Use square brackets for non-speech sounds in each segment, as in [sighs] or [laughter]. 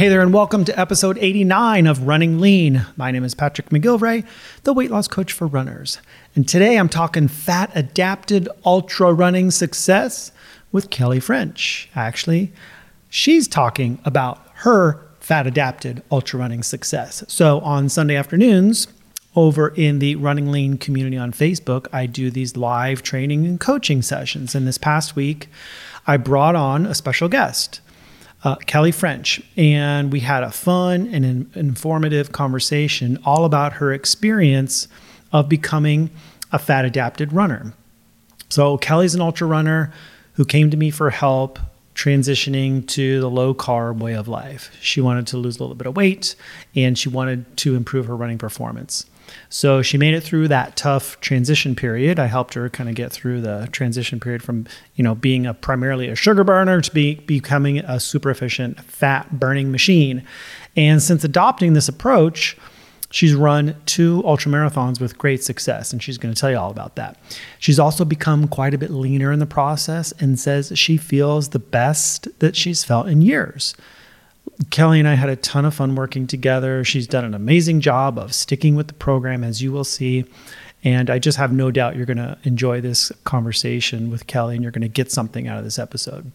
Hey there, and welcome to episode 89 of Running Lean. My name is Patrick McGilvray, the weight loss coach for runners. And today I'm talking fat adapted ultra running success with Kelly French. Actually, she's talking about her fat adapted ultra running success. So on Sunday afternoons, over in the Running Lean community on Facebook, I do these live training and coaching sessions. And this past week, I brought on a special guest uh, Kelly French, and we had a fun and in- informative conversation all about her experience of becoming a fat adapted runner. So, Kelly's an ultra runner who came to me for help transitioning to the low carb way of life. She wanted to lose a little bit of weight and she wanted to improve her running performance. So she made it through that tough transition period. I helped her kind of get through the transition period from, you know, being a primarily a sugar burner to be, becoming a super efficient fat burning machine. And since adopting this approach, She's run two ultra marathons with great success, and she's going to tell you all about that. She's also become quite a bit leaner in the process and says she feels the best that she's felt in years. Kelly and I had a ton of fun working together. She's done an amazing job of sticking with the program, as you will see. And I just have no doubt you're going to enjoy this conversation with Kelly and you're going to get something out of this episode.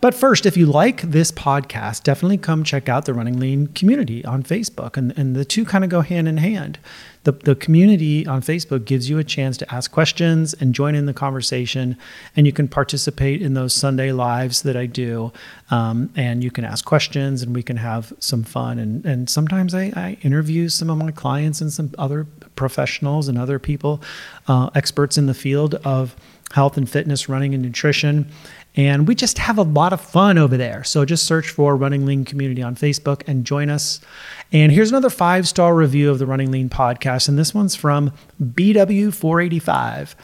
But first, if you like this podcast, definitely come check out the Running Lean community on Facebook. And, and the two kind of go hand in hand. The, the community on Facebook gives you a chance to ask questions and join in the conversation. And you can participate in those Sunday lives that I do. Um, and you can ask questions and we can have some fun. And, and sometimes I, I interview some of my clients and some other professionals and other people, uh, experts in the field of health and fitness, running and nutrition. And we just have a lot of fun over there. So just search for Running Lean Community on Facebook and join us. And here's another five star review of the Running Lean podcast. And this one's from BW485.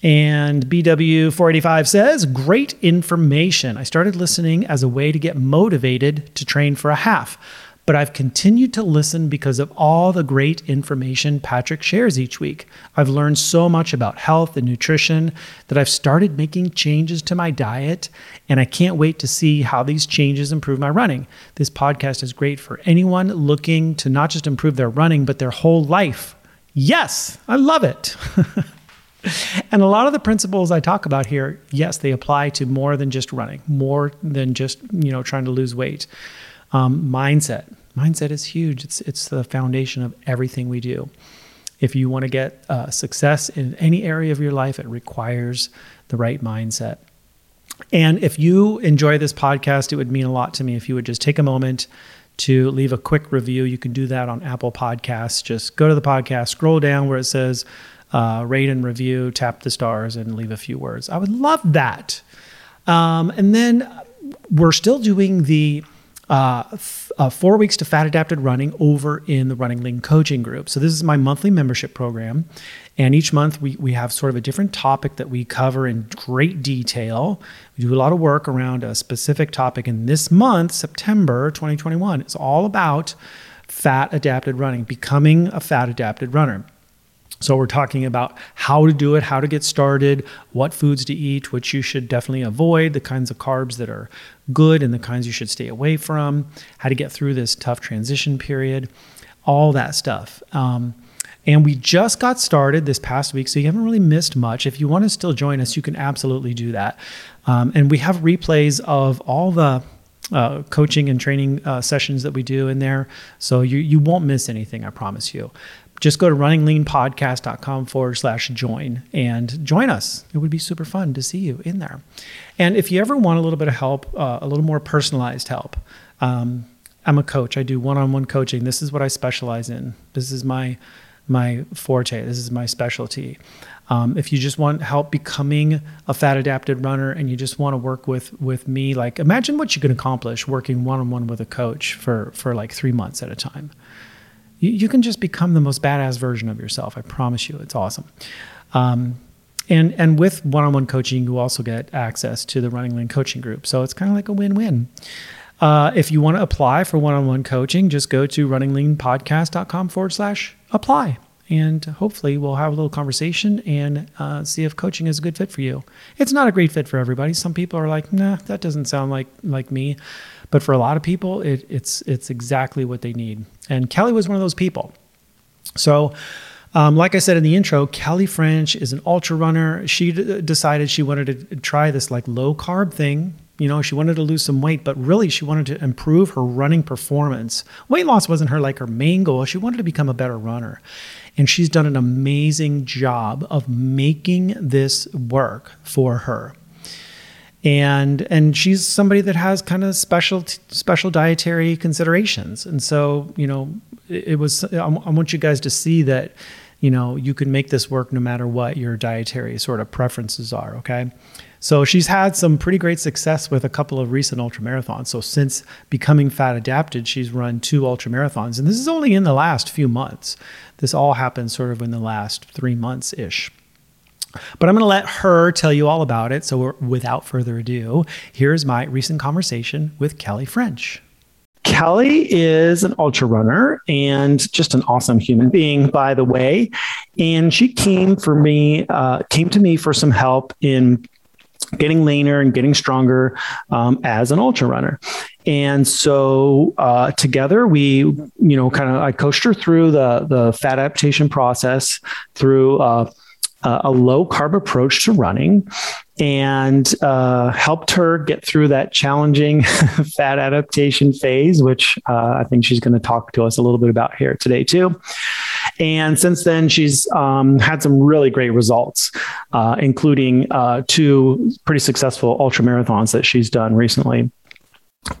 And BW485 says, Great information. I started listening as a way to get motivated to train for a half but I've continued to listen because of all the great information Patrick shares each week. I've learned so much about health and nutrition that I've started making changes to my diet, and I can't wait to see how these changes improve my running. This podcast is great for anyone looking to not just improve their running, but their whole life. Yes, I love it. [laughs] and a lot of the principles I talk about here, yes, they apply to more than just running, more than just, you know, trying to lose weight. Um, mindset, mindset is huge. It's it's the foundation of everything we do. If you want to get uh, success in any area of your life, it requires the right mindset. And if you enjoy this podcast, it would mean a lot to me if you would just take a moment to leave a quick review. You can do that on Apple Podcasts. Just go to the podcast, scroll down where it says uh, rate and review, tap the stars, and leave a few words. I would love that. Um, and then we're still doing the uh, f- uh, four weeks to fat adapted running over in the Running Lean coaching group. So, this is my monthly membership program. And each month we, we have sort of a different topic that we cover in great detail. We do a lot of work around a specific topic. And this month, September 2021, is all about fat adapted running, becoming a fat adapted runner. So, we're talking about how to do it, how to get started, what foods to eat, which you should definitely avoid, the kinds of carbs that are good and the kinds you should stay away from, how to get through this tough transition period, all that stuff. Um, and we just got started this past week, so you haven't really missed much. If you want to still join us, you can absolutely do that. Um, and we have replays of all the uh, coaching and training uh, sessions that we do in there. So you, you won't miss anything, I promise you just go to runningleanpodcast.com forward slash join and join us. It would be super fun to see you in there. And if you ever want a little bit of help, uh, a little more personalized help, um, I'm a coach. I do one-on-one coaching. This is what I specialize in. This is my my forte. This is my specialty. Um, if you just want help becoming a fat adapted runner and you just want to work with with me, like imagine what you can accomplish working one-on-one with a coach for for like three months at a time you, you can just become the most badass version of yourself. I promise you, it's awesome. Um, and and with one-on-one coaching, you also get access to the Running Lean coaching group. So it's kind of like a win-win. Uh, if you want to apply for one-on-one coaching, just go to runningleanpodcast.com forward slash apply. And hopefully we'll have a little conversation and uh, see if coaching is a good fit for you. It's not a great fit for everybody. Some people are like, nah, that doesn't sound like like me. But for a lot of people, it, it's it's exactly what they need. And Kelly was one of those people. So um, like I said in the intro, Kelly French is an ultra runner. She d- decided she wanted to try this like low carb thing. You know, she wanted to lose some weight, but really she wanted to improve her running performance. Weight loss wasn't her like her main goal. She wanted to become a better runner. And she's done an amazing job of making this work for her and and she's somebody that has kind of special special dietary considerations. And so you know it, it was I, I want you guys to see that you know you can make this work no matter what your dietary sort of preferences are okay? So she's had some pretty great success with a couple of recent ultra marathons so since becoming fat adapted she's run two ultra marathons and this is only in the last few months. This all happened sort of in the last three months ish but I'm going to let her tell you all about it. So, without further ado, here's my recent conversation with Kelly French. Kelly is an ultra runner and just an awesome human being, by the way. And she came for me, uh, came to me for some help in getting leaner and getting stronger um, as an ultra runner. And so uh, together we, you know, kind of I coached her through the the fat adaptation process through. Uh, uh, a low carb approach to running and uh, helped her get through that challenging [laughs] fat adaptation phase, which uh, I think she's going to talk to us a little bit about here today, too. And since then, she's um, had some really great results, uh, including uh, two pretty successful ultra marathons that she's done recently.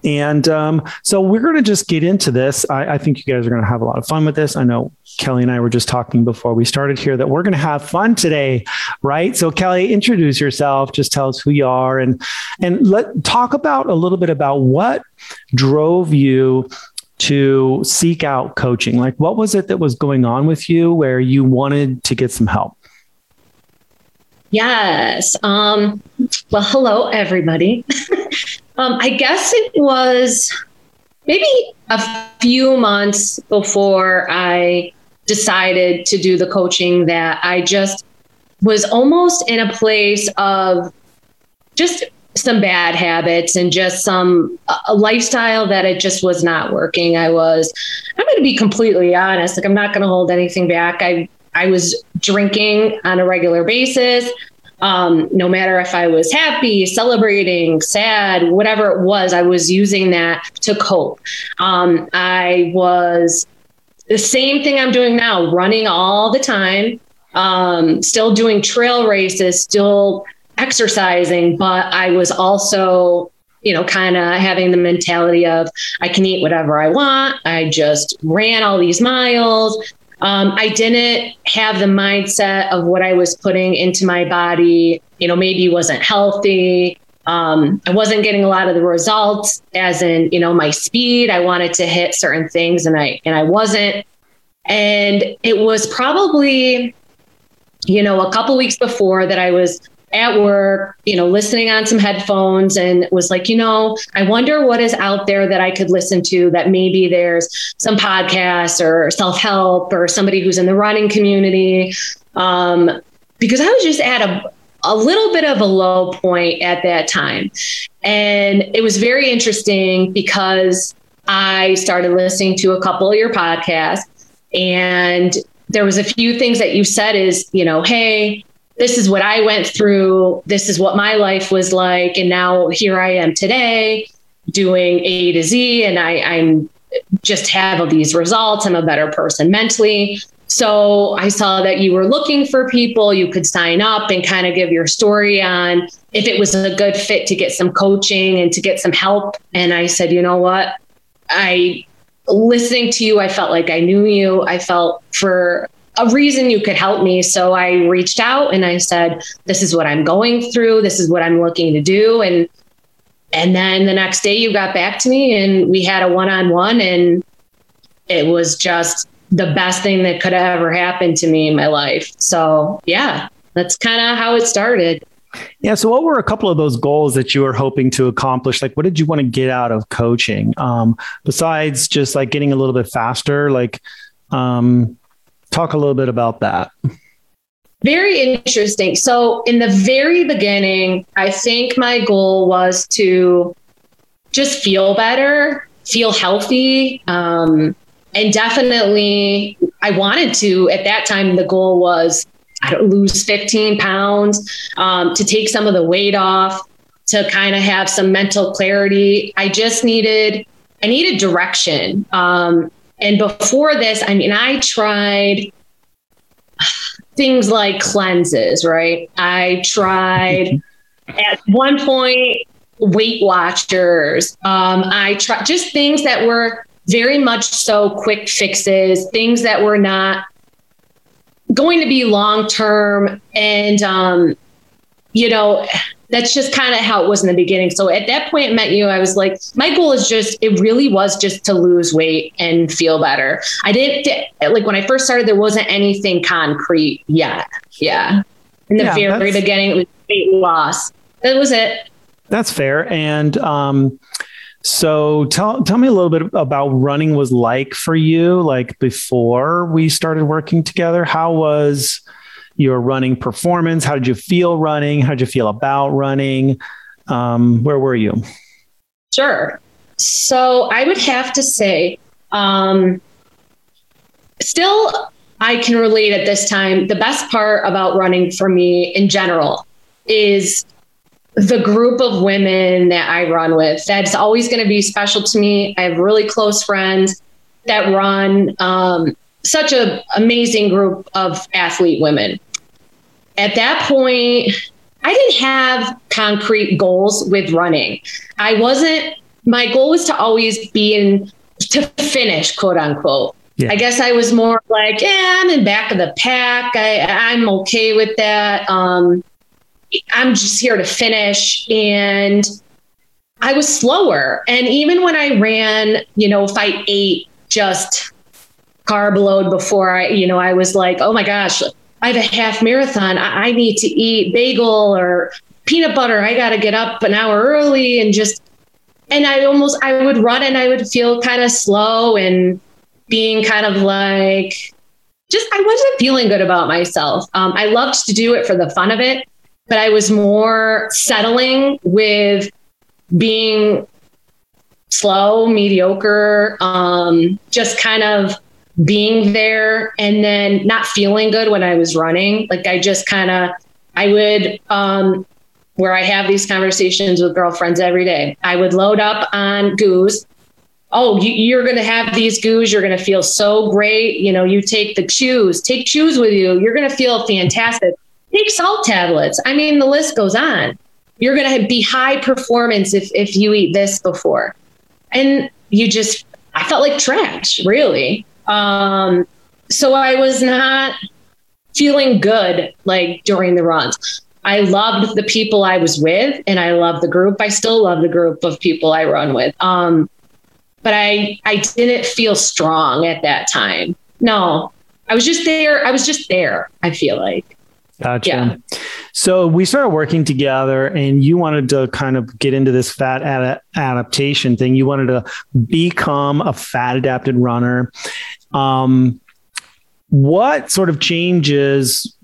And um, so we're going to just get into this. I, I think you guys are going to have a lot of fun with this. I know Kelly and I were just talking before we started here that we're going to have fun today, right? So Kelly, introduce yourself. Just tell us who you are, and and let talk about a little bit about what drove you to seek out coaching. Like, what was it that was going on with you where you wanted to get some help? Yes. Um, well, hello, everybody. [laughs] Um, I guess it was maybe a few months before I decided to do the coaching that I just was almost in a place of just some bad habits and just some a lifestyle that it just was not working. I was I'm going to be completely honest, like I'm not going to hold anything back. I I was drinking on a regular basis um, no matter if I was happy, celebrating, sad, whatever it was, I was using that to cope. Um, I was the same thing I'm doing now, running all the time, um, still doing trail races, still exercising, but I was also you know, kind of having the mentality of I can eat whatever I want. I just ran all these miles. Um, I didn't have the mindset of what I was putting into my body, you know, maybe wasn't healthy. Um, I wasn't getting a lot of the results as in, you know, my speed. I wanted to hit certain things and I and I wasn't. And it was probably, you know, a couple weeks before that I was at work, you know, listening on some headphones and was like, you know, I wonder what is out there that I could listen to that maybe there's some podcasts or self help or somebody who's in the running community. Um, because I was just at a, a little bit of a low point at that time. And it was very interesting because I started listening to a couple of your podcasts and there was a few things that you said is, you know, hey, this is what I went through. This is what my life was like. And now here I am today doing A to Z. And I, I'm just have these results. I'm a better person mentally. So I saw that you were looking for people you could sign up and kind of give your story on if it was a good fit to get some coaching and to get some help. And I said, you know what? I listening to you, I felt like I knew you. I felt for a reason you could help me. So I reached out and I said, this is what I'm going through. This is what I'm looking to do. And, and then the next day you got back to me and we had a one-on-one and it was just the best thing that could have ever happened to me in my life. So, yeah, that's kind of how it started. Yeah. So, what were a couple of those goals that you were hoping to accomplish? Like, what did you want to get out of coaching? Um, besides just like getting a little bit faster, like, um, talk a little bit about that. Very interesting. So, in the very beginning, I think my goal was to just feel better, feel healthy. Um, and definitely, I wanted to, at that time, the goal was I don't lose 15 pounds, um, to take some of the weight off, to kind of have some mental clarity. I just needed, I needed direction. Um, and before this, I mean, I tried things like cleanses, right? I tried [laughs] at one point Weight Watchers. Um, I tried just things that were very much so quick fixes, things that were not going to be long term. And, um, you know, that's just kind of how it was in the beginning. So at that point, met you, I was like, my goal is just, it really was just to lose weight and feel better. I didn't, like, when I first started, there wasn't anything concrete yet. Yeah. In the yeah, very beginning, it was weight loss. That was it. That's fair. And, um, so tell tell me a little bit about running was like for you, like before we started working together. How was your running performance? How did you feel running? How did you feel about running? Um, where were you? Sure. So I would have to say, um, still, I can relate at this time. The best part about running for me in general is the group of women that I run with. That's always going to be special to me. I have really close friends that run um, such an amazing group of athlete women at that point, I didn't have concrete goals with running. I wasn't, my goal was to always be in, to finish, quote unquote. Yeah. I guess I was more like, yeah, I'm in back of the pack. I, I'm okay with that. Um, I'm just here to finish. And I was slower. And even when I ran, you know, if I ate just carb load before I, you know, I was like, oh my gosh, I have a half marathon. I, I need to eat bagel or peanut butter. I got to get up an hour early and just, and I almost, I would run and I would feel kind of slow and being kind of like, just, I wasn't feeling good about myself. Um, I loved to do it for the fun of it, but I was more settling with being slow, mediocre, um, just kind of being there and then not feeling good when I was running. Like I just kind of, I would, um, where I have these conversations with girlfriends every day, I would load up on goos. Oh, you, are going to have these goos. You're going to feel so great. You know, you take the chews, take chews with you. You're going to feel fantastic. Take salt tablets. I mean, the list goes on. You're going to be high performance if, if you eat this before. And you just, I felt like trash, really. Um, so I was not feeling good like during the runs. I loved the people I was with and I love the group. I still love the group of people I run with. Um, but I I didn't feel strong at that time. No. I was just there. I was just there, I feel like. Gotcha. Yeah. So we started working together, and you wanted to kind of get into this fat ad- adaptation thing. You wanted to become a fat adapted runner. Um, what sort of changes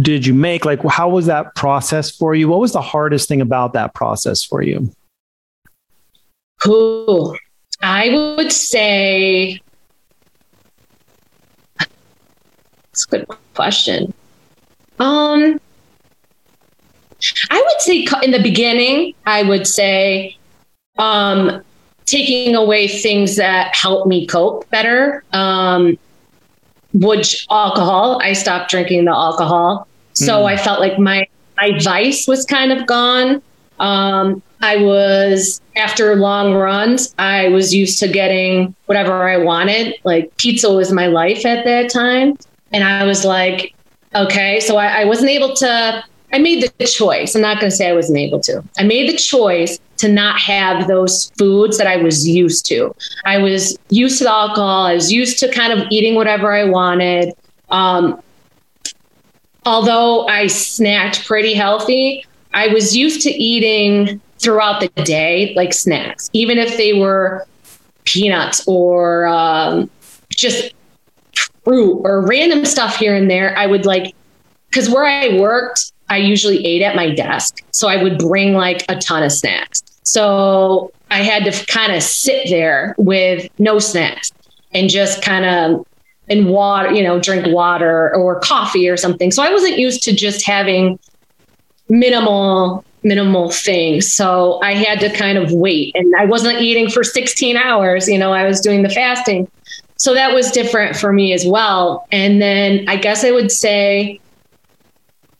did you make? Like, how was that process for you? What was the hardest thing about that process for you? Cool. I would say it's a good question. Um, I would say in the beginning, I would say um, taking away things that help me cope better. Um, which alcohol, I stopped drinking the alcohol. So mm. I felt like my, my vice was kind of gone. Um, I was, after long runs, I was used to getting whatever I wanted. Like pizza was my life at that time. And I was like, okay. So I, I wasn't able to I made the choice. I'm not going to say I wasn't able to. I made the choice to not have those foods that I was used to. I was used to the alcohol. I was used to kind of eating whatever I wanted. Um, although I snacked pretty healthy, I was used to eating throughout the day, like snacks, even if they were peanuts or um, just fruit or random stuff here and there. I would like, because where I worked, I usually ate at my desk. So I would bring like a ton of snacks. So I had to kind of sit there with no snacks and just kind of and water, you know, drink water or coffee or something. So I wasn't used to just having minimal minimal things. So I had to kind of wait and I wasn't eating for 16 hours, you know, I was doing the fasting. So that was different for me as well. And then I guess I would say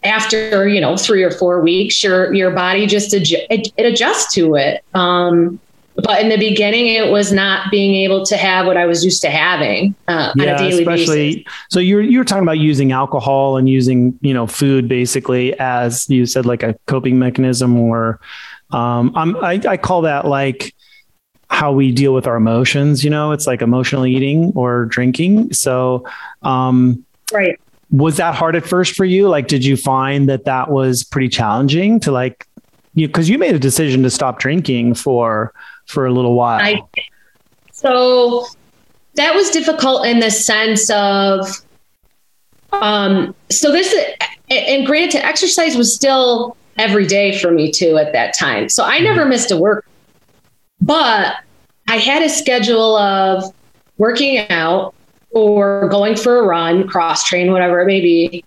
after you know three or four weeks your your body just adju- it, it adjusts to it um, but in the beginning it was not being able to have what i was used to having uh, yeah, on a daily especially basis. so you're you're talking about using alcohol and using you know food basically as you said like a coping mechanism or um, I, I call that like how we deal with our emotions you know it's like emotional eating or drinking so um, right was that hard at first for you? Like, did you find that that was pretty challenging to like, you because you made a decision to stop drinking for for a little while. I, so that was difficult in the sense of, um, so this and granted, exercise was still every day for me too at that time. So I never mm-hmm. missed a work, but I had a schedule of working out or going for a run, cross train, whatever it may be,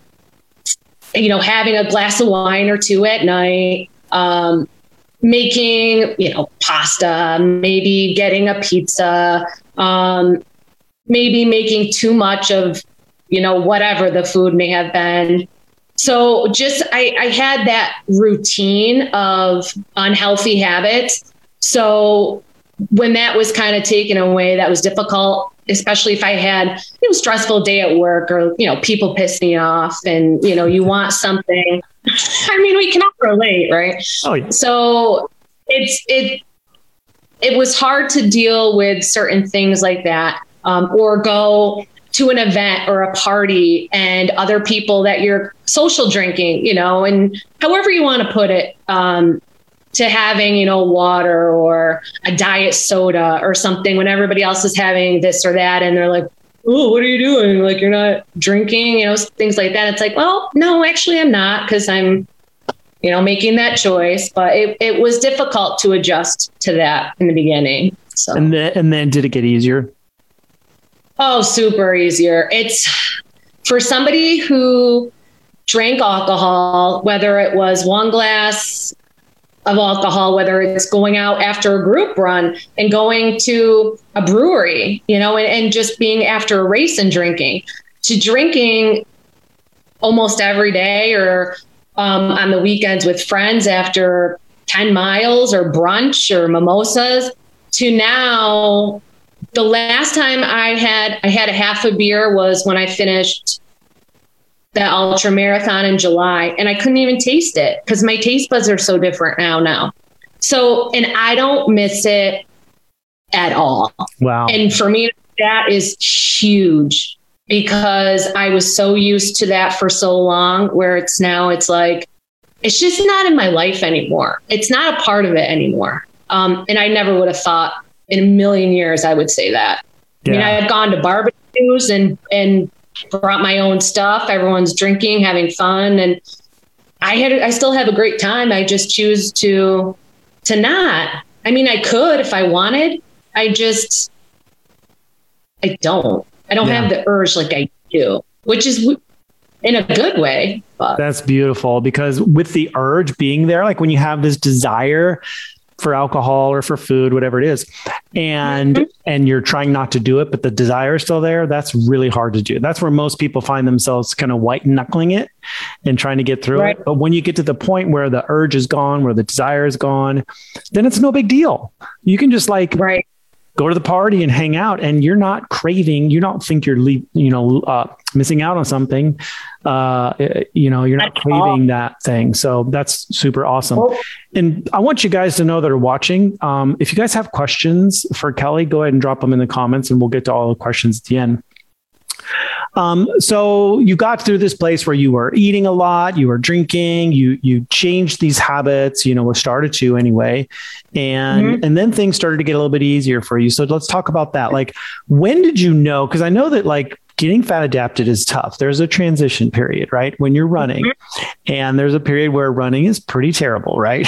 you know, having a glass of wine or two at night, um, making, you know, pasta, maybe getting a pizza, um, maybe making too much of, you know, whatever the food may have been. So just I, I had that routine of unhealthy habits. So when that was kind of taken away, that was difficult especially if I had you know stressful day at work or you know people piss me off and you know you want something. [laughs] I mean, we cannot relate, right? Oh, yeah. So it's it it was hard to deal with certain things like that, um, or go to an event or a party and other people that you're social drinking, you know, and however you want to put it. Um, to having, you know, water or a diet soda or something when everybody else is having this or that. And they're like, oh, what are you doing? Like, you're not drinking, you know, things like that. It's like, well, no, actually, I'm not because I'm, you know, making that choice. But it, it was difficult to adjust to that in the beginning. So, and then, and then did it get easier? Oh, super easier. It's for somebody who drank alcohol, whether it was one glass of alcohol, whether it's going out after a group run and going to a brewery, you know, and, and just being after a race and drinking, to drinking almost every day or um, on the weekends with friends after 10 miles or brunch or mimosas. To now the last time I had I had a half a beer was when I finished that ultra marathon in July and I couldn't even taste it because my taste buds are so different now now. So and I don't miss it at all. Wow. And for me that is huge because I was so used to that for so long where it's now it's like it's just not in my life anymore. It's not a part of it anymore. Um, and I never would have thought in a million years I would say that. Yeah. I mean, I had gone to barbecues and and brought my own stuff. Everyone's drinking, having fun, and I had I still have a great time. I just choose to to not. I mean, I could if I wanted. I just I don't. I don't yeah. have the urge like I do, which is in a good way. But. That's beautiful because with the urge being there, like when you have this desire for alcohol or for food, whatever it is, and mm-hmm. and you're trying not to do it, but the desire is still there. That's really hard to do. That's where most people find themselves kind of white knuckling it and trying to get through right. it. But when you get to the point where the urge is gone, where the desire is gone, then it's no big deal. You can just like right. Go to the party and hang out and you're not craving you don't think you're leave, you know uh, missing out on something uh, you know you're not craving that thing. So that's super awesome. And i want you guys to know that are watching um, if you guys have questions for kelly go ahead and drop them in the comments and we'll get to all the questions at the end um, so you got through this place where you were eating a lot, you were drinking, you you changed these habits, you know, or started to anyway, and mm-hmm. and then things started to get a little bit easier for you. So let's talk about that. Like, when did you know? Because I know that like getting fat adapted is tough. There's a transition period, right? When you're running, mm-hmm. and there's a period where running is pretty terrible, right?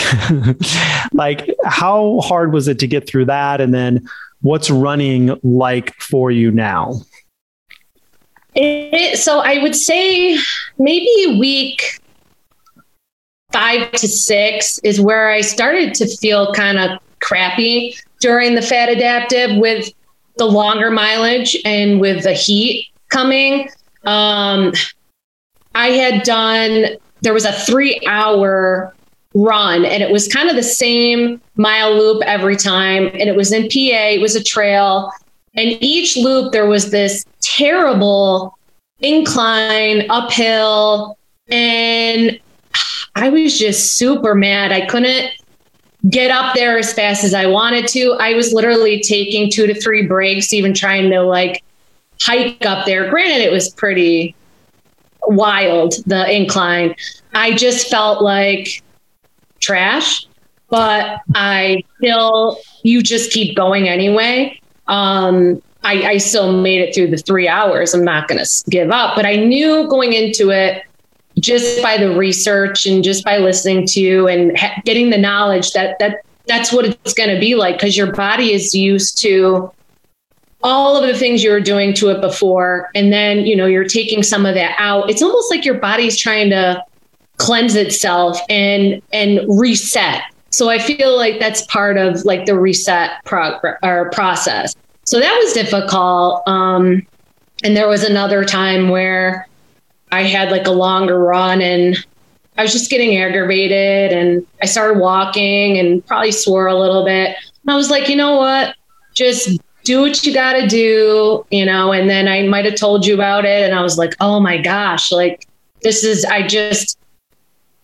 [laughs] like, how hard was it to get through that, and then what's running like for you now? It, so I would say maybe week five to six is where I started to feel kind of crappy during the fat adaptive with the longer mileage and with the heat coming. Um, I had done, there was a three hour run and it was kind of the same mile loop every time. And it was in PA, it was a trail. And each loop, there was this terrible incline uphill. And I was just super mad. I couldn't get up there as fast as I wanted to. I was literally taking two to three breaks, even trying to like hike up there. Granted, it was pretty wild, the incline. I just felt like trash, but I still, you just keep going anyway. Um, I, I still made it through the three hours. I'm not going to give up, but I knew going into it just by the research and just by listening to you and ha- getting the knowledge that that that's what it's going to be like because your body is used to all of the things you were doing to it before. And then you know you're taking some of that out. It's almost like your body's trying to cleanse itself and and reset. So i feel like that's part of like the reset prog- or process so that was difficult. Um, and there was another time where I had like a longer run and I was just getting aggravated and I started walking and probably swore a little bit. And I was like, you know what? Just do what you got to do, you know. And then I might have told you about it. And I was like, oh my gosh, like this is, I just,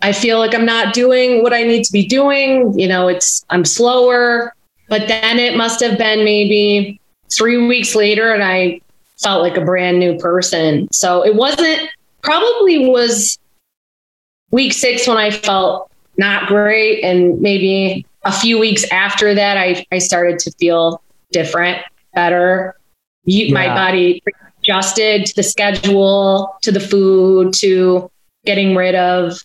I feel like I'm not doing what I need to be doing. You know, it's, I'm slower. But then it must have been maybe three weeks later and I felt like a brand new person. So it wasn't probably was week six when I felt not great. And maybe a few weeks after that, I, I started to feel different, better. Yeah. My body adjusted to the schedule, to the food, to getting rid of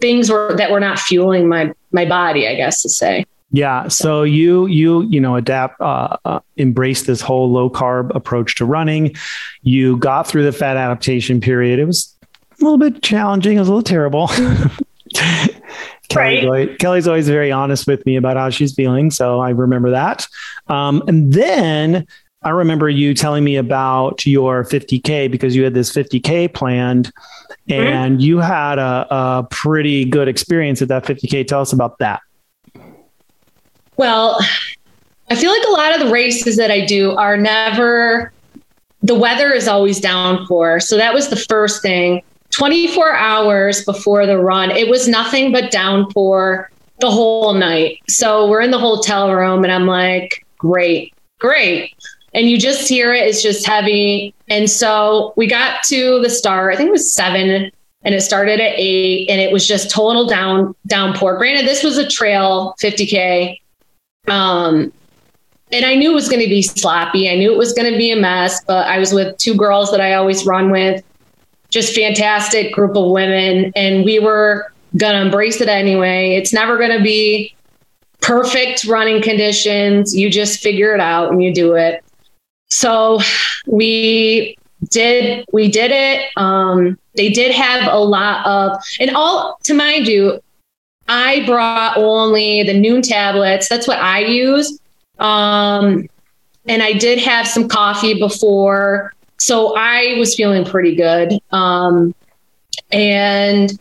things were, that were not fueling my, my body, I guess to say. Yeah. So you you you know adapt uh, uh, embrace this whole low carb approach to running. You got through the fat adaptation period. It was a little bit challenging. It was a little terrible. [laughs] Kelly's, always, Kelly's always very honest with me about how she's feeling, so I remember that. Um, and then I remember you telling me about your 50k because you had this 50k planned, mm-hmm. and mm-hmm. you had a, a pretty good experience at that 50k. Tell us about that. Well, I feel like a lot of the races that I do are never, the weather is always downpour. So that was the first thing. 24 hours before the run, it was nothing but downpour the whole night. So we're in the hotel room and I'm like, great, great. And you just hear it, it's just heavy. And so we got to the start, I think it was seven, and it started at eight, and it was just total down downpour. Granted, this was a trail 50K. Um, and I knew it was going to be sloppy. I knew it was going to be a mess, but I was with two girls that I always run with, just fantastic group of women. And we were going to embrace it anyway. It's never going to be perfect running conditions. You just figure it out and you do it. So we did, we did it. Um, they did have a lot of, and all to mind you, I brought only the Nuun tablets. That's what I use. Um, and I did have some coffee before. So I was feeling pretty good. Um, and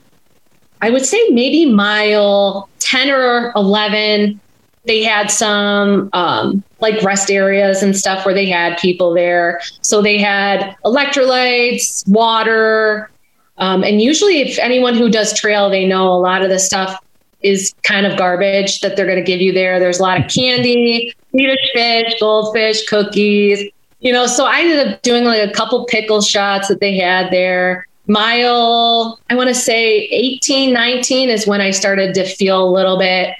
I would say maybe mile 10 or 11, they had some um, like rest areas and stuff where they had people there. So they had electrolytes, water, um, and usually, if anyone who does trail, they know a lot of the stuff is kind of garbage that they're going to give you there. There's a lot of candy, Swedish fish, goldfish, cookies, you know. So I ended up doing like a couple pickle shots that they had there. Mile, I want to say 18, 19 is when I started to feel a little bit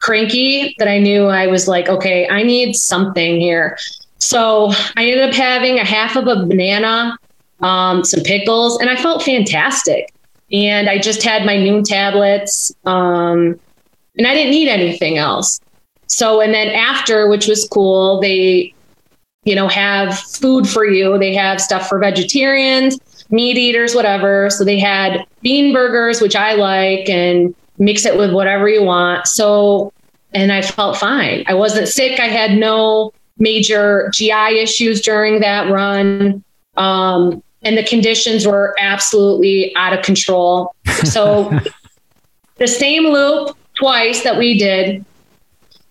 cranky that I knew I was like, okay, I need something here. So I ended up having a half of a banana, um, some pickles, and I felt fantastic. And I just had my Nuun tablets, um, and I didn't need anything else. So, and then after, which was cool, they, you know, have food for you. They have stuff for vegetarians, meat eaters, whatever. So they had bean burgers, which I like, and mix it with whatever you want. So, and I felt fine. I wasn't sick. I had no major GI issues during that run. Um, and the conditions were absolutely out of control. So, [laughs] the same loop twice that we did,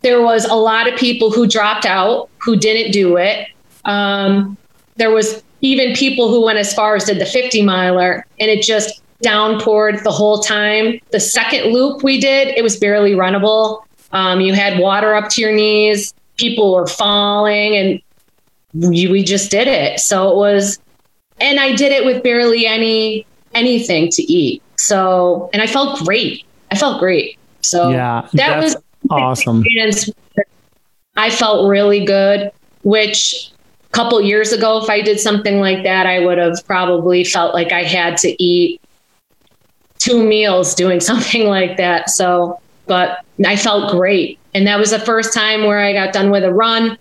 there was a lot of people who dropped out who didn't do it. Um, there was even people who went as far as did the 50 miler, and it just downpoured the whole time. The second loop we did, it was barely runnable. Um, you had water up to your knees. People were falling, and we, we just did it. So it was, and I did it with barely any anything to eat. So, and I felt great. I felt great. So yeah, that was awesome. I felt really good, which a couple years ago, if I did something like that, I would have probably felt like I had to eat two meals doing [laughs] something like that. So, but I felt great. And that was the first time where I got done with a run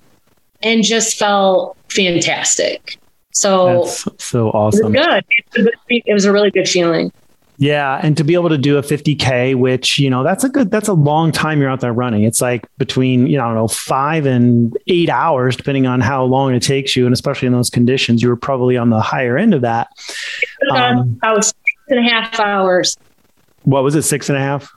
and just felt fantastic. So, That's so awesome. It was good. It was a really good feeling. Yeah, and to be able to do a 50k, which you know that's a good, that's a long time you're out there running. It's like between you know I don't know five and eight hours, depending on how long it takes you, and especially in those conditions, you were probably on the higher end of that. Um, I was six and a half hours. What was it? Six and a half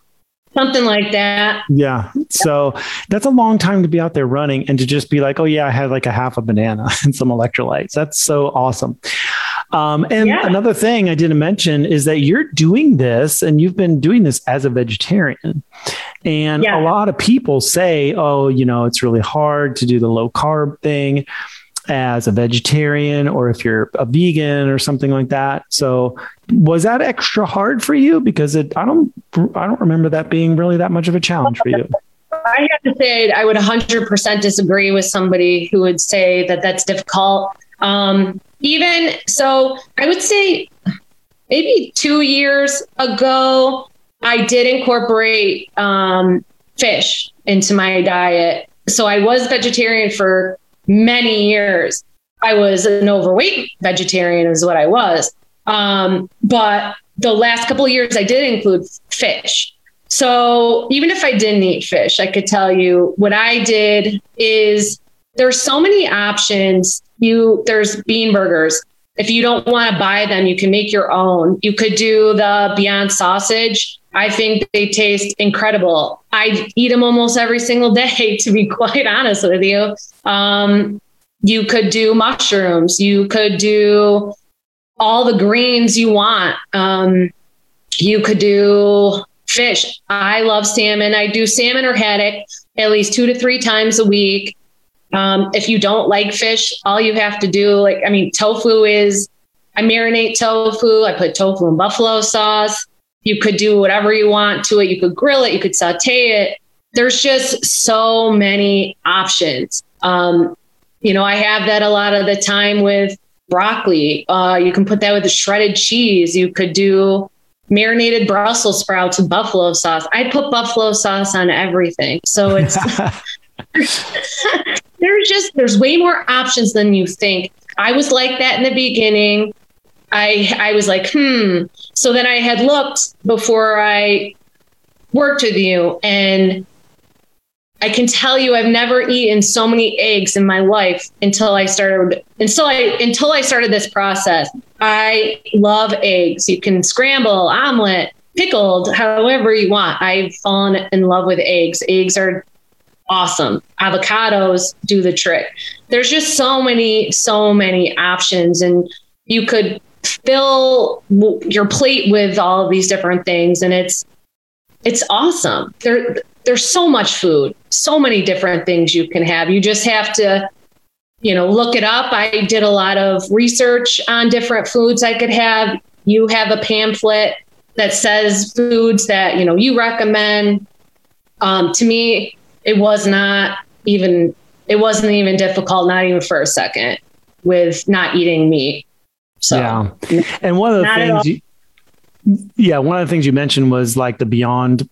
something like that. Yeah. So that's a long time to be out there running and to just be like, oh, yeah, I had like a half a banana [laughs] and some electrolytes. That's so awesome. Um, and yeah. another thing I didn't mention is that you're doing this and you've been doing this as a vegetarian. And yeah. a lot of people say, oh, you know, it's really hard to do the low carb thing as a vegetarian or if you're a vegan or something like that. So was that extra hard for you? Because it, I don't, I don't remember that being really that much of a challenge for you. I have to say, I would 100% disagree with somebody who would say that that's difficult. Um, even so, I would say maybe two years ago, I did incorporate um, fish into my diet. So I was vegetarian for many years. I was an overweight vegetarian, is what I was. Um, but the last couple of years, I did include fish. So even if I didn't eat fish, I could tell you what I did is there's so many options. You there's bean burgers. If you don't want to buy them, you can make your own. You could do the Beyond sausage. I think they taste incredible. I eat them almost every single day, [laughs] to be quite honest with you. Um, you could do mushrooms. You could do all the greens you want. Um, you could do fish. I love salmon. I do salmon or haddock at least two to three times a week. Um, if you don't like fish, all you have to do, like, I mean, tofu is, I marinate tofu. I put tofu in buffalo sauce. You could do whatever you want to it. You could grill it. You could saute it. There's just so many options. Um, you know, I have that a lot of the time with broccoli. Uh, you can put that with the shredded cheese. You could do marinated Brussels sprouts with buffalo sauce. I put buffalo sauce on everything. So it's [laughs] [laughs] there's just there's way more options than you think. I was like that in the beginning. I I was like, hmm. So then I had looked before I worked with you and I can tell you I've never eaten so many eggs in my life until I started until I until I started this process. I love eggs. You can scramble, omelet, pickled, however you want. I've fallen in love with eggs. Eggs are awesome. Avocados do the trick. There's just so many, so many options, and you could fill your plate with all of these different things, and it's it's awesome. There, there's so much food, so many different things you can have. You just have to, you know, look it up. I did a lot of research on different foods I could have. You have a pamphlet that says foods that you know you recommend. Um, to me, it was not even it wasn't even difficult, not even for a second, with not eating meat. So, yeah, and one of the things, you, yeah, one of the things you mentioned was like the Beyond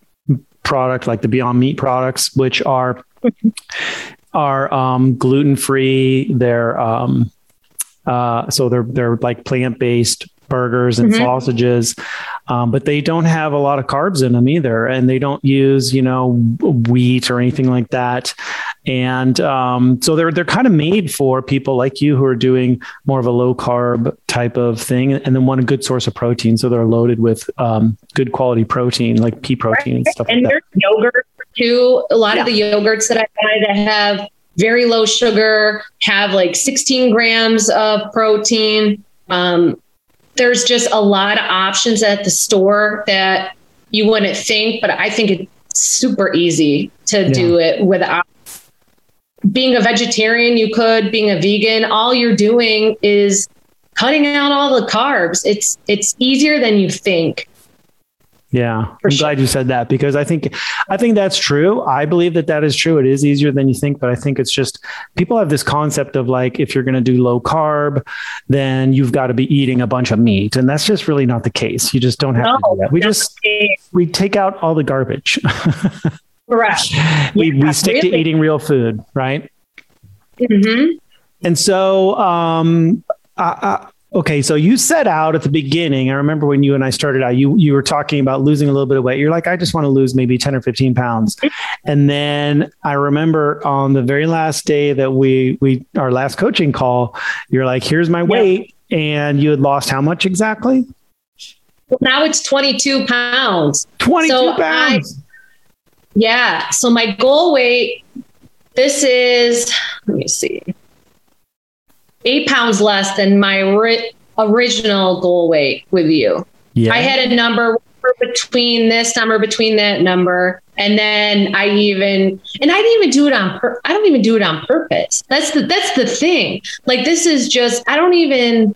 product, like the Beyond Meat products, which are are um, gluten free. They're um, uh, so they're they're like plant based burgers and mm-hmm. sausages, um, but they don't have a lot of carbs in them either, and they don't use you know wheat or anything like that. And um, so they're they're kind of made for people like you who are doing more of a low carb type of thing, and then want a good source of protein. So they're loaded with um, good quality protein, like pea protein and stuff. And like there's yogurt too. A lot yeah. of the yogurts that I buy that have very low sugar, have like 16 grams of protein. Um, there's just a lot of options at the store that you wouldn't think, but I think it's super easy to yeah. do it without being a vegetarian. You could being a vegan. All you're doing is cutting out all the carbs. It's it's easier than you think. Yeah, I'm sure. glad you said that because I think I think that's true. I believe that that is true. It is easier than you think, but I think it's just people have this concept of like if you're going to do low carb, then you've got to be eating a bunch of meat, and that's just really not the case. You just don't have no, to do that. We just we take out all the garbage. [laughs] Correct. we yeah, we stick really. to eating real food, right? Mm-hmm. And so, um, I, Okay, so you set out at the beginning. I remember when you and I started out, you you were talking about losing a little bit of weight. You're like, I just want to lose maybe 10 or 15 pounds. And then I remember on the very last day that we we our last coaching call, you're like, here's my weight. And you had lost how much exactly? Well, now it's 22 pounds. 22 so pounds. I, yeah. So my goal weight, this is, let me see eight pounds less than my ri- original goal weight with you. Yeah. I had a number between this number, between that number. And then I even, and I didn't even do it on, pur- I don't even do it on purpose. That's the, that's the thing. Like, this is just, I don't even,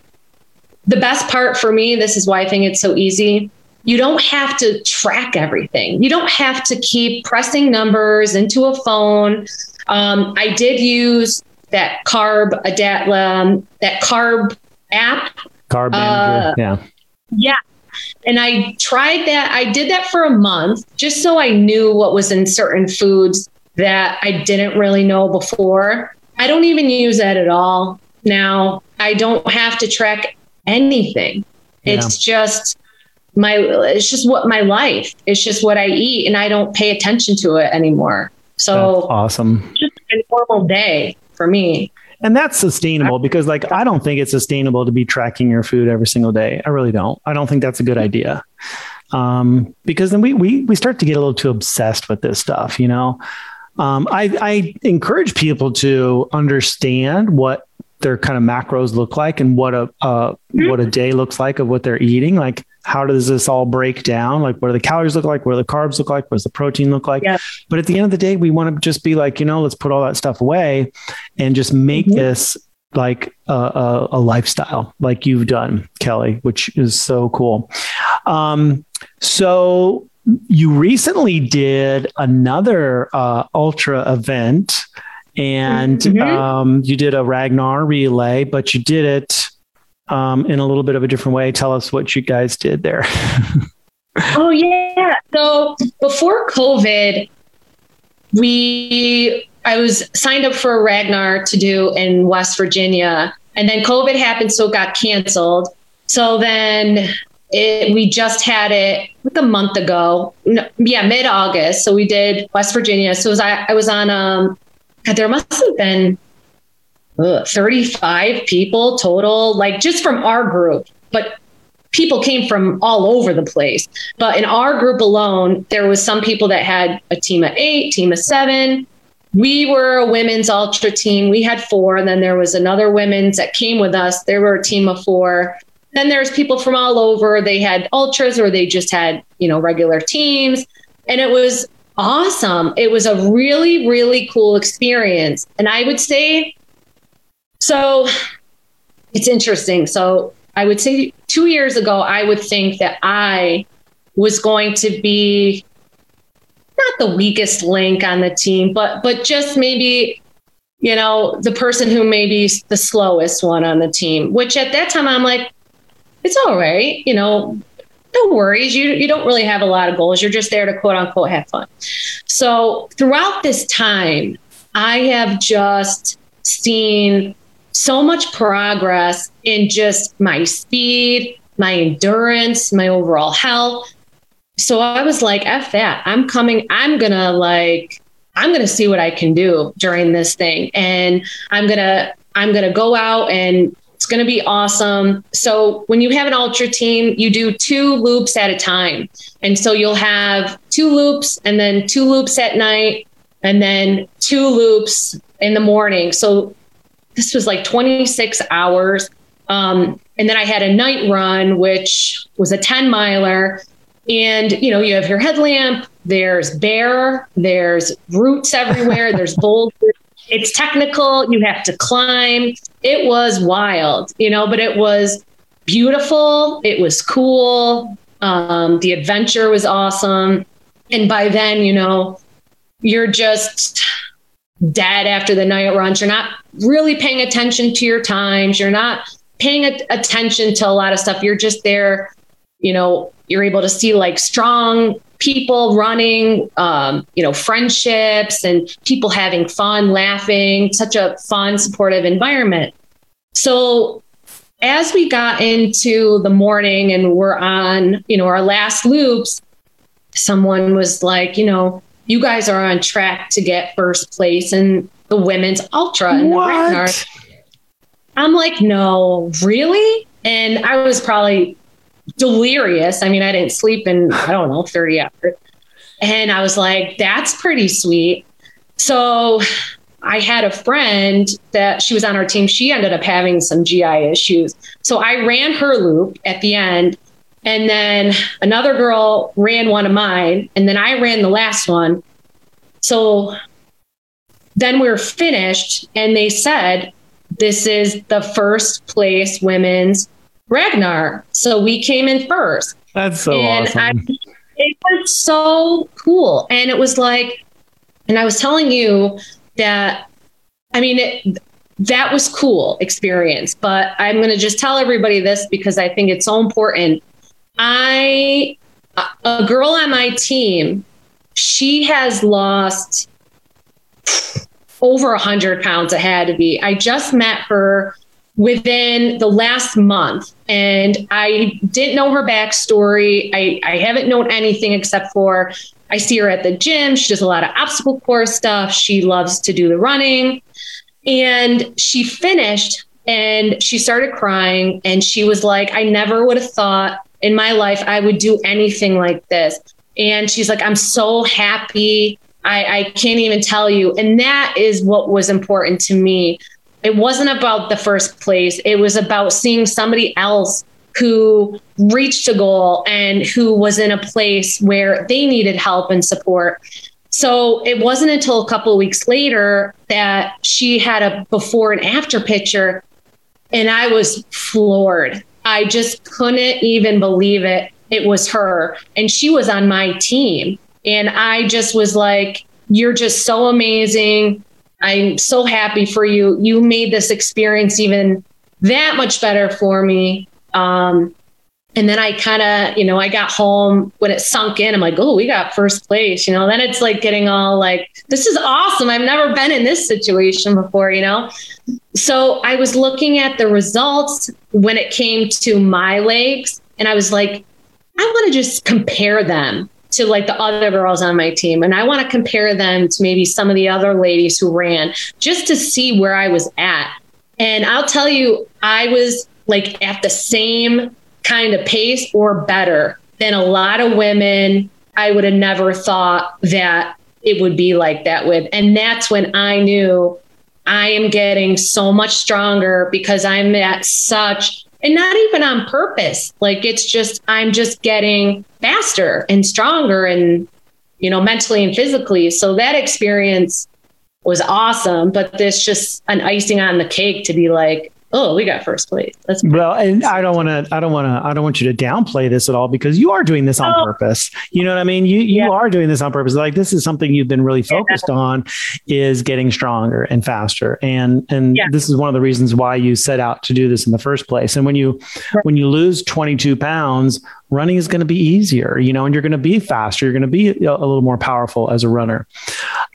the best part for me, this is why I think it's so easy. You don't have to track everything. You don't have to keep pressing numbers into a phone. Um, I did use that carb adapt um, that carb app. Carb manager. Uh, yeah. Yeah. And I tried that. I did that for a month just so I knew what was in certain foods that I didn't really know before. I don't even use that at all now. I don't have to track anything. Yeah. It's just my it's just what my life. It's just what I eat and I don't pay attention to it anymore. So That's awesome. Just a normal day for me. And that's sustainable because, like, I don't think it's sustainable to be tracking your food every single day. I really don't. I don't think that's a good idea. Um, because then we, we, we start to get a little too obsessed with this stuff, you know? Um, I, I encourage people to understand what their kind of macros look like and what a uh, what a day looks like of what they're eating. Like, how does this all break down? Like, what do the calories look like? What do the carbs look like? What does the protein look like? Yeah. But at the end of the day, we want to just be like, you know, let's put all that stuff away and just make mm-hmm. this like a, a, a, lifestyle, like you've done, Kelly, which is so cool. Um, so you recently did another uh, ultra event and mm-hmm. um, you did a Ragnar relay, but you did it um, in a little bit of a different way. Tell us what you guys did there. [laughs] oh yeah. So before COVID, we I was signed up for a Ragnar to do in West Virginia, and then COVID happened, so it got canceled. So then it, we just had it like a month ago. No, yeah, mid August. So we did West Virginia. So was I, I was on um, there must have been 35 people total, like just from our group, but people came from all over the place. But in our group alone, there was some people that had a team of eight, team of seven. we were a women's ultra team. We had four, and then there was another women's that came with us. There were a team of four. Then there's people from all over. They had ultras or they just had, you know, regular teams. And it was awesome. It was a really, really cool experience. And I would say, so it's interesting. So I would say two years ago, I would think that I was going to be not the weakest link on the team, but but just maybe you know the person who may be the slowest one on the team. Which at that time I'm like, it's all right, you know. No worries. You you don't really have a lot of goals. You're just there to quote unquote have fun. So throughout this time, I have just seen so much progress in just my speed, my endurance, my overall health so I was like, F that. I'm coming, I'm gonna like, I'm gonna see what I can do during this thing. And I'm gonna, I'm gonna go out and it's gonna be awesome. So when you have an ultra team, you do two loops at a time. And so you'll have two loops and then two loops at night and then two loops in the morning. So this was like 26 hours. Um, and then I had a night run, which was a 10 miler. And, you know, you have your headlamp, there's bear, there's roots everywhere, [laughs] there's boulders. It's technical, you have to climb. It was wild, you know, but it was beautiful. It was cool. Um, the adventure was awesome. And by then, you know, you're just dead after the night runs. You're not really paying attention to your times. You're not paying a- attention to a lot of stuff. You're just there, you know, you're able to see like strong people running, um, you know, friendships and people having fun, laughing, such a fun, supportive environment. So as we got into the morning and we're on, you know, our last loops, someone was like, you know, you guys are on track to get first place in the women's ultra in what? the Ragnar. I'm like, no, really? And I was probably delirious. I mean, I didn't sleep in, I don't know, 30 hours. And I was like, that's pretty sweet. So I had a friend that she was on our team. She ended up having some GI issues. So I ran her loop at the end. And then another girl ran one of mine. And then I ran the last one. So then we were finished. And they said, this is the first place women's Ragnar. So we came in first. That's so and awesome. I, it was so cool. And it was like, and I was telling you that, I mean, it, that was cool experience, but I'm going to just tell everybody this because I think it's so important. I, a girl on my team, she has lost over a hundred pounds. It had to be. I just met her within the last month. And I didn't know her backstory. I, I haven't known anything except for I see her at the gym. She does a lot of obstacle course stuff. She loves to do the running. And she finished and she started crying. And she was like, I never would have thought in my life I would do anything like this. And she's like, I'm so happy. I, I can't even tell you. And that is what was important to me it wasn't about the first place. It was about seeing somebody else who reached a goal and who was in a place where they needed help and support. So it wasn't until a couple of weeks later that she had a before and after picture, and I was floored. I just couldn't even believe it. It was her, and she was on my team. And I just was like, You're just so amazing. I'm so happy for you. You made this experience even that much better for me. Um, and then I kind of, you know, I got home when it sunk in. I'm like, oh, we got first place, you know. Then it's like getting all like, this is awesome. I've never been in this situation before, you know. So I was looking at the results when it came to my legs, and I was like, I want to just compare them to like the other girls on my team. And I want to compare them to maybe some of the other ladies who ran just to see where I was at. And I'll tell you, I was like at the same kind of pace or better than a lot of women. I would have never thought that it would be like that with. And that's when I knew I am getting so much stronger because I'm at such, and not even on purpose. Like it's just, I'm just getting faster and stronger and, you know, mentally and physically. So that experience was awesome, but this just an icing on the cake to be like, oh, we got first place. That's well, and I don't want to, I don't want to, I don't want you to downplay this at all because you are doing this on oh. purpose. You know what I mean? You you yeah. are doing this on purpose. Like this is something you've been really focused yeah. on is getting stronger and faster. And and yeah. this is one of the reasons why you set out to do this in the first place. And when you when you lose 22 pounds, running is going to be easier, you know, and you're going to be faster. You're going to be a, a little more powerful as a runner.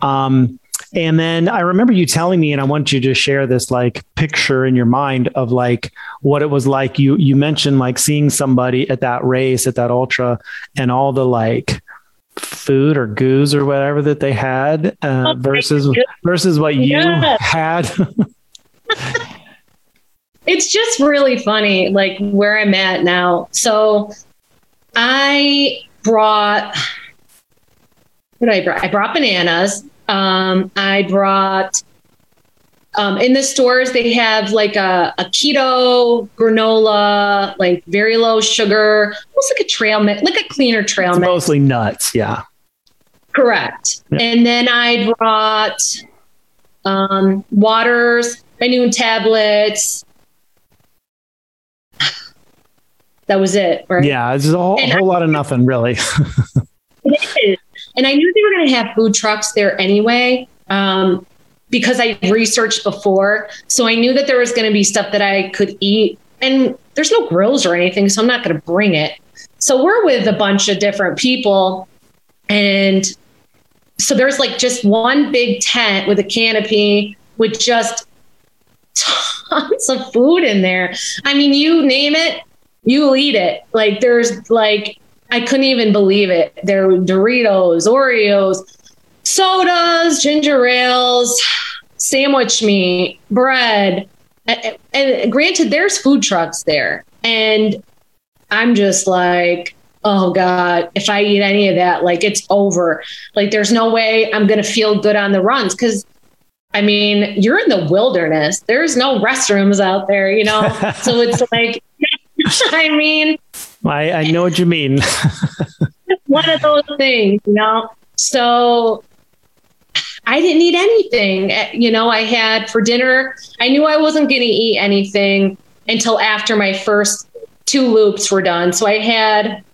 Um, and then I remember you telling me, and I want you to share this like picture in your mind of like what it was like. You you mentioned like seeing somebody at that race at that ultra, and all the like food or goos or whatever that they had uh, oh, versus versus what you yeah. had. [laughs] it's just really funny, like where I'm at now. So I brought what I brought? I brought bananas. Um, I brought um, in the stores they have like a, a, keto granola, like very low sugar, almost like a trail mix, like a cleaner trail it's mix. Mostly nuts, yeah. Correct. Yeah. And then I brought um, waters, Nuun tablets. [sighs] That was it, right? Yeah, it's a whole, a whole lot of nothing, really. [laughs] it is. And I knew they were going to have food trucks there anyway. Um, because I researched before. So I knew that there was going to be stuff that I could eat. And there's no grills or anything, so I'm not going to bring it. So we're with a bunch of different people. And so there's like just one big tent with a canopy with just tons of food in there. I mean, you name it, you'll eat it. Like there's like I couldn't even believe it. There were Doritos, Oreos, sodas, ginger ales, sandwich meat, bread. And, and granted, there's food trucks there. And I'm just like, oh God, if I eat any of that, like it's over. Like there's no way I'm going to feel good on the runs. Cause I mean, you're in the wilderness. There's no restrooms out there, you know? [laughs] so it's like, [laughs] I mean, I, I know what you mean. [laughs] one of those things, you know? So I didn't eat anything. Eh, you know, I had for dinner, I knew I wasn't going to eat anything until after my first two loops were done. So I had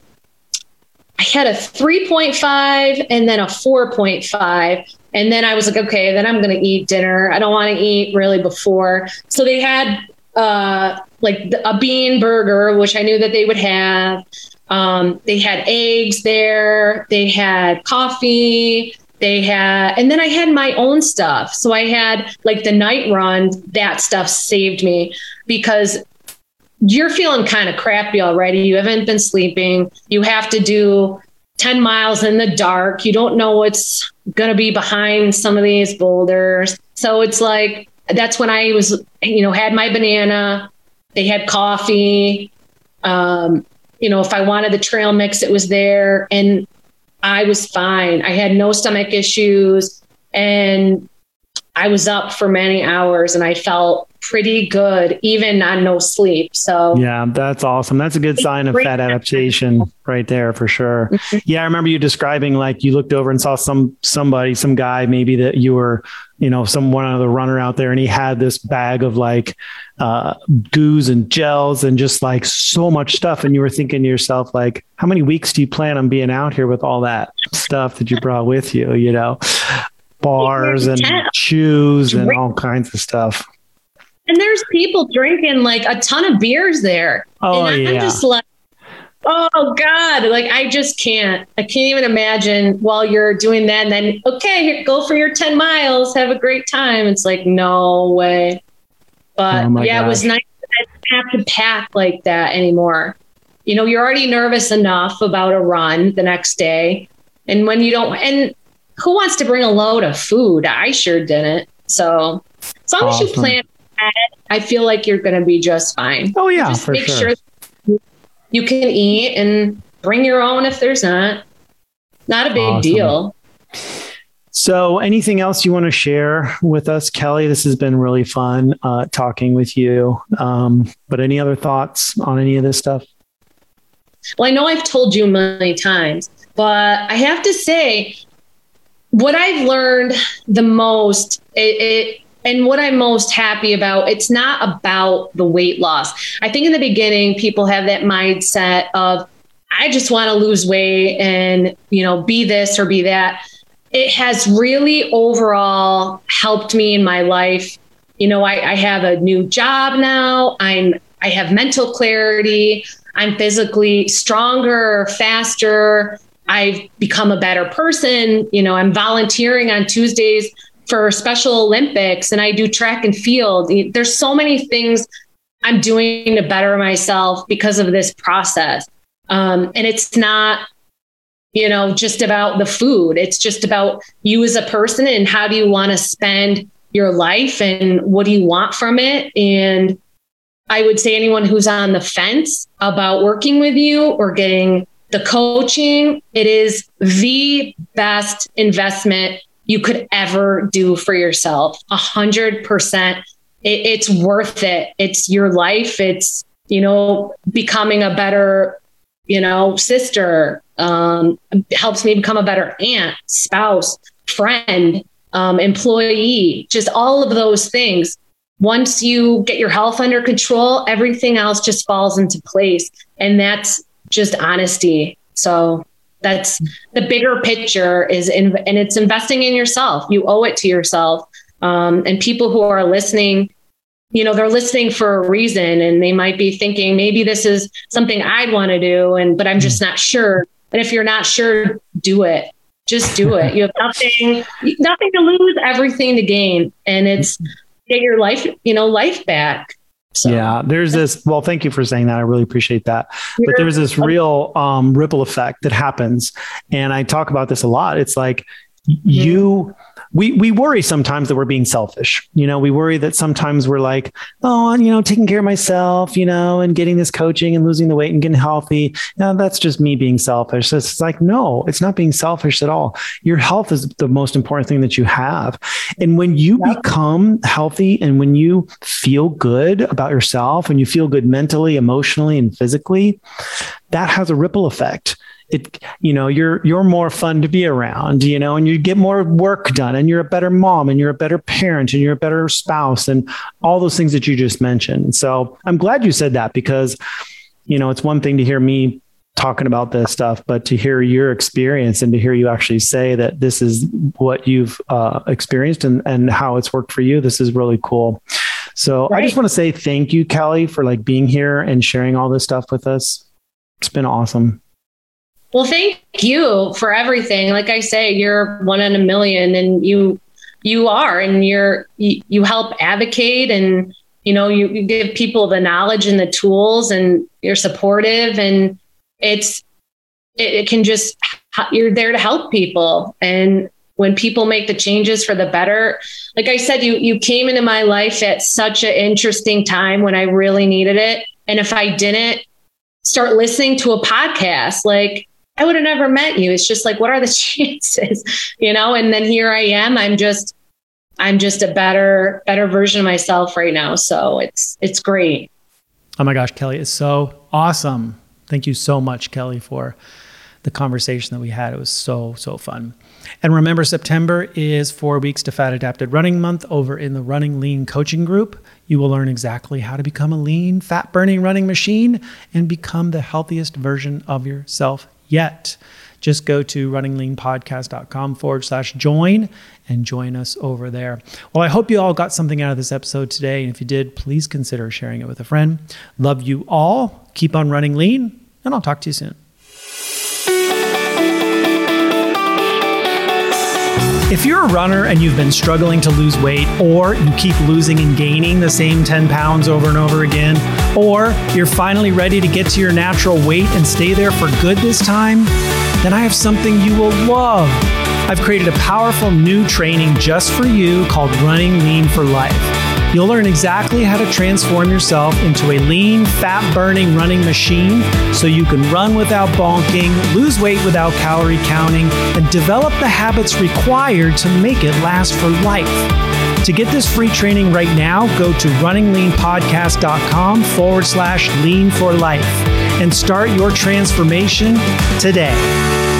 I had a 3.5 and then a 4.5. And then I was like, okay, then I'm going to eat dinner. I don't want to eat really before. So they had uh, like a bean burger, which I knew that they would have. Um, they had eggs there. They had coffee. They had, and then I had my own stuff. So I had like the night run. That stuff saved me because you're feeling kind of crappy already. You haven't been sleeping. You have to do 10 miles in the dark. You don't know what's going to be behind some of these boulders. So it's like, that's when I was, you know, had my banana. They had coffee. Um, you know, if I wanted the trail mix, it was there. And I was fine. I had no stomach issues. And I was up for many hours and I felt pretty good, even on no sleep. So, yeah, that's awesome. That's a good sign of fat adaptation right there for sure. Mm-hmm. Yeah, I remember you describing like you looked over and saw some somebody, some guy maybe that you were, you know, some one other runner out there, and he had this bag of like uh, goos and gels and just like so much stuff, and you were thinking to yourself like, how many weeks do you plan on being out here with all that stuff that you brought with you? You know, [laughs] bars and shoes and all kinds of stuff. And there's people drinking like a ton of beers there. Oh, and I'm yeah. just like, oh God. Like I just can't. I can't even imagine while you're doing that and then okay, go for your 10 miles, have a great time. It's like, no way. But oh yeah, gosh. it was nice I didn't have to pack like that anymore. You know, you're already nervous enough about a run the next day. And when you don't and who wants to bring a load of food? I sure didn't. So as long awesome. as you plan I feel like you're going to be just fine. Oh yeah, just make sure. sure you can eat and bring your own if there's not. Not a big awesome. deal. So, anything else you want to share with us, Kelly? This has been really fun uh, talking with you. Um, but any other thoughts on any of this stuff? Well, I know I've told you many times, but I have to say, what I've learned the most, it, it and what I'm most happy about, it's not about the weight loss. I think in the beginning, people have that mindset of, I just want to lose weight and, you know, be this or be that. It has really overall helped me in my life. You know, I, I have a new job now. I'm I have mental clarity. I'm physically stronger, faster. I've become a better person. You know, I'm volunteering on Tuesdays for Special Olympics and I do track and field. There's so many things I'm doing to better myself because of this process. Um, and it's not, you know, just about the food. It's just about you as a person and how do you want to spend your life and what do you want from it. And I would say anyone who's on the fence about working with you or getting the coaching, it is the best investment you could ever do for yourself. A hundred percent. It's worth it. It's your life. It's, you know, becoming a better, you know, sister, um, helps me become a better aunt, spouse, friend, um, employee, just all of those things. Once you get your health under control, everything else just falls into place. And that's just honesty. So that's the bigger picture is in, and it's investing in yourself. You owe it to yourself. Um, and people who are listening, you know, they're listening for a reason and they might be thinking maybe this is something I'd want to do. And, but I'm just not sure. And if you're not sure, do it. Just do it. [laughs] You have nothing, nothing to lose, everything to gain. And it's get your life, you know, life back. So, yeah, there's this. Well, thank you for saying that. I really appreciate that. But there's this real um, ripple effect that happens, and I talk about this a lot. It's like mm-hmm. We we worry sometimes that we're being selfish. You know, we worry that sometimes we're like, oh, you know, taking care of myself, you know, and getting this coaching and losing the weight and getting healthy. Now that's just me being selfish. It's like, no, it's not being selfish at all. Your health is the most important thing that you have. And when you yep. become healthy and when you feel good about yourself and you feel good mentally, emotionally, and physically, that has a ripple effect it you know you're you're more fun to be around you know and you get more work done and you're a better mom and you're a better parent and you're a better spouse and all those things that you just mentioned. So i'm glad you said that because you know it's one thing to hear me talking about this stuff but to hear your experience and to hear you actually say that this is what you've uh, experienced and, and how it's worked for you this is really cool. So right. i just want to say thank you kelly for like being here and sharing all this stuff with us. It's been awesome well, thank you for everything. Like I say, you're one in a million and you you are and you're you, you help advocate and you know you, you give people the knowledge and the tools and you're supportive and it's it, it can just you're there to help people and when people make the changes for the better like i said you you came into my life at such an interesting time when i really needed it and if i didn't start listening to a podcast like I would have never met you. It's just like, what are the [laughs] chances? You know, and then here I am. I'm just I'm just a better, better version of myself right now. So it's it's great. Oh my gosh, Kelly, is so awesome. Thank you so much, Kelly, for the conversation that we had. It was so, so fun. And remember, September is four weeks to Fat Adapted Running Month over in the Running Lean coaching group. You will learn exactly how to become a lean, fat burning running machine and become the healthiest version of yourself yet, just go to runningleanpodcast.com forward slash join and join us over there. Well, I hope you all got something out of this episode today. And if you did, please consider sharing it with a friend. Love you all. Keep on running lean, and I'll talk to you soon. If you're a runner and you've been struggling to lose weight, or you keep losing and gaining the same 10 pounds over and over again, or you're finally ready to get to your natural weight and stay there for good this time, then I have something you will love. I've created a powerful new training just for you called Running Lean for Life. You'll learn exactly how to transform yourself into a lean, fat burning running machine so you can run without bonking, lose weight without calorie counting, and develop the habits required to make it last for life. To get this free training right now, go to runningleanpodcast.com forward slash lean for life and start your transformation today.